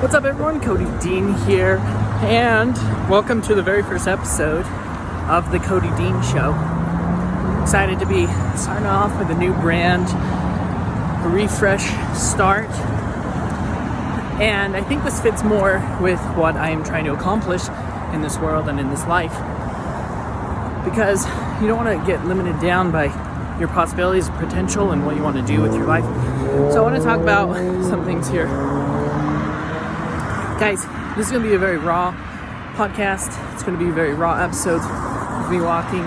What's up, everyone? Cody Dean here, and welcome to the very first episode of the Cody Dean Show. Excited to be starting off with a new brand, a refresh start, and I think this fits more with what I am trying to accomplish in this world and in this life. Because you don't want to get limited down by your possibilities, potential, and what you want to do with your life. So I want to talk about some things here guys, this is going to be a very raw podcast. It's going to be a very raw episode of me walking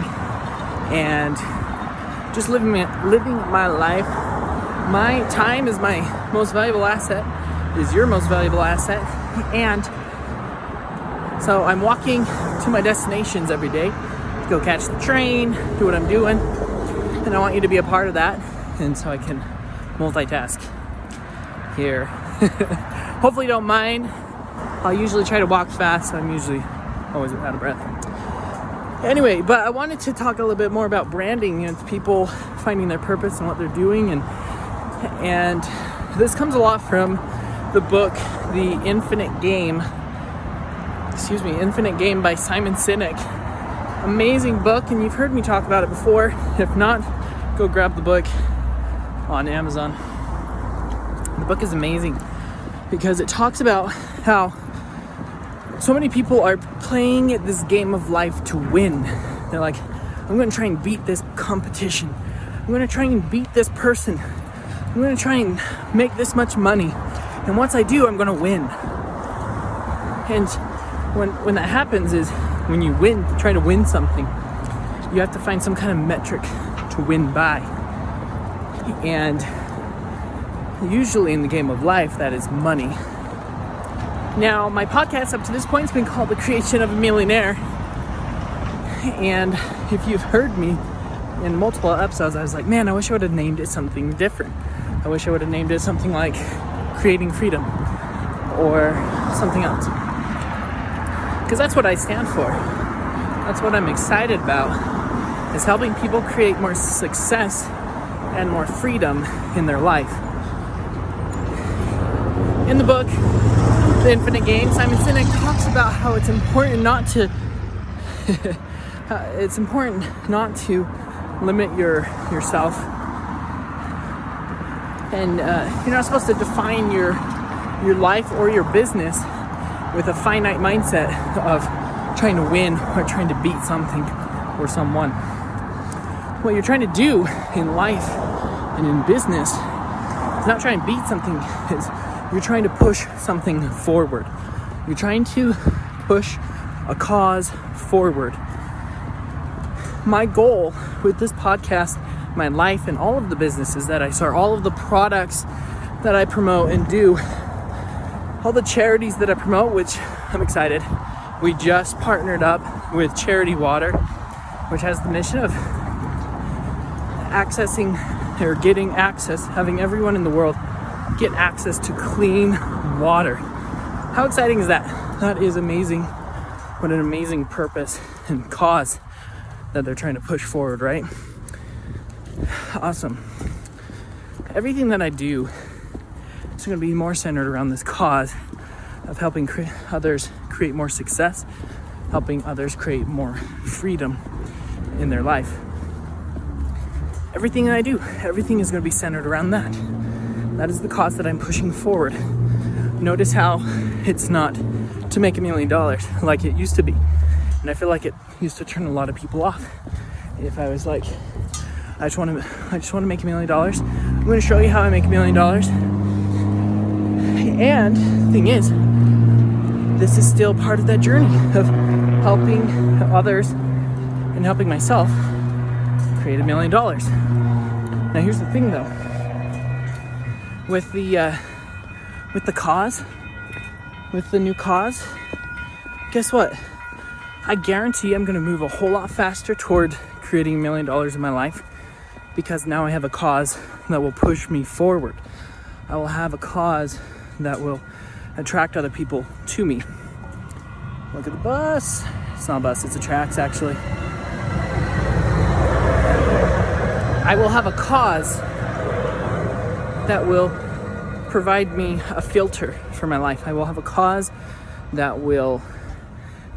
and just living my, living my life. My time is my most valuable asset, is your most valuable asset. And so I'm walking to my destinations every day to go catch the train, do what I'm doing. And I want you to be a part of that. And so I can multitask here. Hopefully, you don't mind I usually try to walk fast, I'm usually always out of breath. Anyway, but I wanted to talk a little bit more about branding and people finding their purpose and what they're doing, and and this comes a lot from the book The Infinite Game. Excuse me, Infinite Game by Simon Sinek. Amazing book, and you've heard me talk about it before. If not, go grab the book on Amazon. The book is amazing because it talks about how so many people are playing this game of life to win. They're like, I'm gonna try and beat this competition. I'm gonna try and beat this person. I'm gonna try and make this much money. And once I do, I'm gonna win. And when when that happens is when you win, try to win something, you have to find some kind of metric to win by. And usually in the game of life, that is money. Now, my podcast up to this point has been called The Creation of a Millionaire. And if you've heard me in multiple episodes, I was like, man, I wish I would have named it something different. I wish I would have named it something like Creating Freedom or something else. Because that's what I stand for. That's what I'm excited about is helping people create more success and more freedom in their life. In the book, the Infinite Game, Simon Sinek talks about how it's important not to. it's important not to limit your yourself, and uh, you're not supposed to define your your life or your business with a finite mindset of trying to win or trying to beat something or someone. What you're trying to do in life and in business is not try and beat something. Is you're trying to push something forward. You're trying to push a cause forward. My goal with this podcast, my life, and all of the businesses that I start, all of the products that I promote and do, all the charities that I promote, which I'm excited. We just partnered up with Charity Water, which has the mission of accessing or getting access, having everyone in the world get access to clean water. How exciting is that? That is amazing. What an amazing purpose and cause that they're trying to push forward, right? Awesome. Everything that I do is going to be more centered around this cause of helping cre- others create more success, helping others create more freedom in their life. Everything that I do, everything is going to be centered around that. That is the cause that I'm pushing forward. Notice how it's not to make a million dollars like it used to be. And I feel like it used to turn a lot of people off. If I was like, I just want to, I just want to make a million dollars. I'm going to show you how I make a million dollars. And thing is, this is still part of that journey of helping others and helping myself create a million dollars. Now here's the thing though with the uh, with the cause, with the new cause, guess what? I guarantee I'm to move a whole lot faster toward creating a million dollars in my life because now I have a cause that will push me forward. I will have a cause that will attract other people to me. Look at the bus. It's not a bus, it's a tracks actually. I will have a cause that will provide me a filter for my life. I will have a cause that will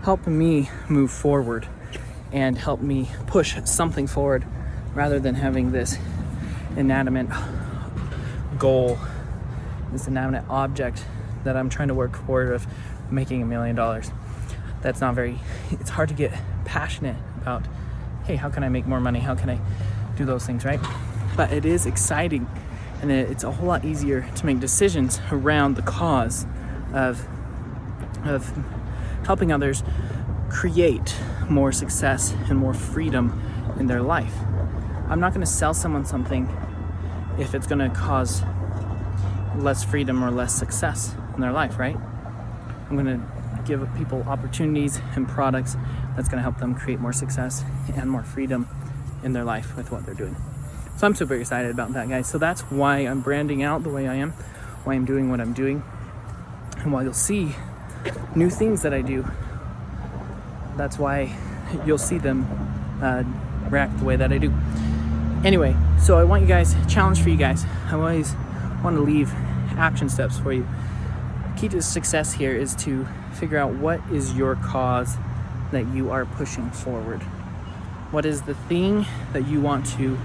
help me move forward and help me push something forward rather than having this inanimate goal, this inanimate object that I'm trying to work toward of making a million dollars. That's not very, it's hard to get passionate about, hey, how can I make more money? How can I do those things, right? But it is exciting and it's a whole lot easier to make decisions around the cause of, of helping others create more success and more freedom in their life. I'm not going to sell someone something if it's going to cause less freedom or less success in their life, right? I'm going to give people opportunities and products that's going to help them create more success and more freedom in their life with what they're doing. So I'm super excited about that, guys. So that's why I'm branding out the way I am, why I'm doing what I'm doing, and why you'll see new things that I do. That's why you'll see them uh, react the way that I do. Anyway, so I want you guys, challenge for you guys. I always want to leave action steps for you. Key to success here is to figure out what is your cause that you are pushing forward. What is the thing that you want to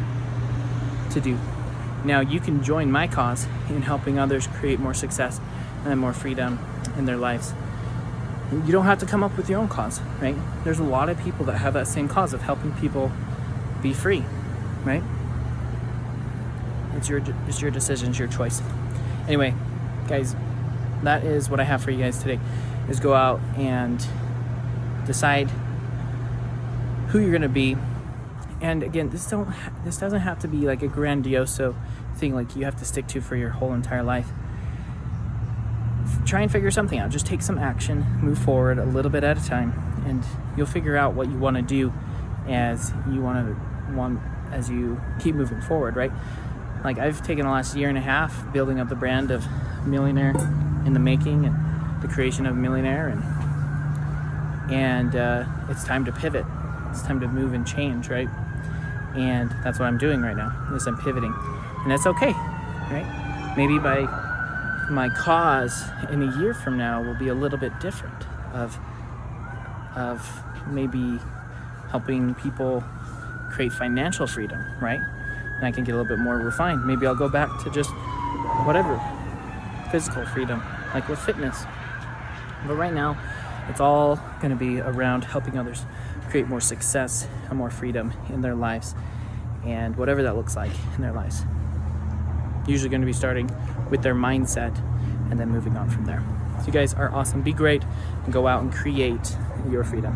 to do? Now you can join my cause in helping others create more success and more freedom in their lives. You don't have to come up with your own cause, right? There's a lot of people that have that same cause of helping people be free, right? It's your it's your decision, it's your choice. Anyway, guys, that is what I have for you guys today. Is go out and decide who you're going to be. And again, this don't this doesn't have to be like a grandioso thing like you have to stick to for your whole entire life. Try and figure something out. Just take some action, move forward a little bit at a time, and you'll figure out what you want to do as you want to want as you keep moving forward, right? Like I've taken the last year and a half building up the brand of millionaire in the making and the creation of millionaire and and uh, it's time to pivot it's time to move and change right and that's what i'm doing right now is i'm pivoting. And that's okay right? Maybe by my cause in a year from now will be a little bit different of of maybe helping people create financial freedom right? And i can get a little bit more refined. Maybe i'll go back to just whatever physical freedom like with fitness. But right now it's all going to be around helping others create more success and more freedom in their lives and whatever that looks like in their lives. Usually going to be starting with their mindset and then moving on from there. So, you guys are awesome. Be great and go out and create your freedom.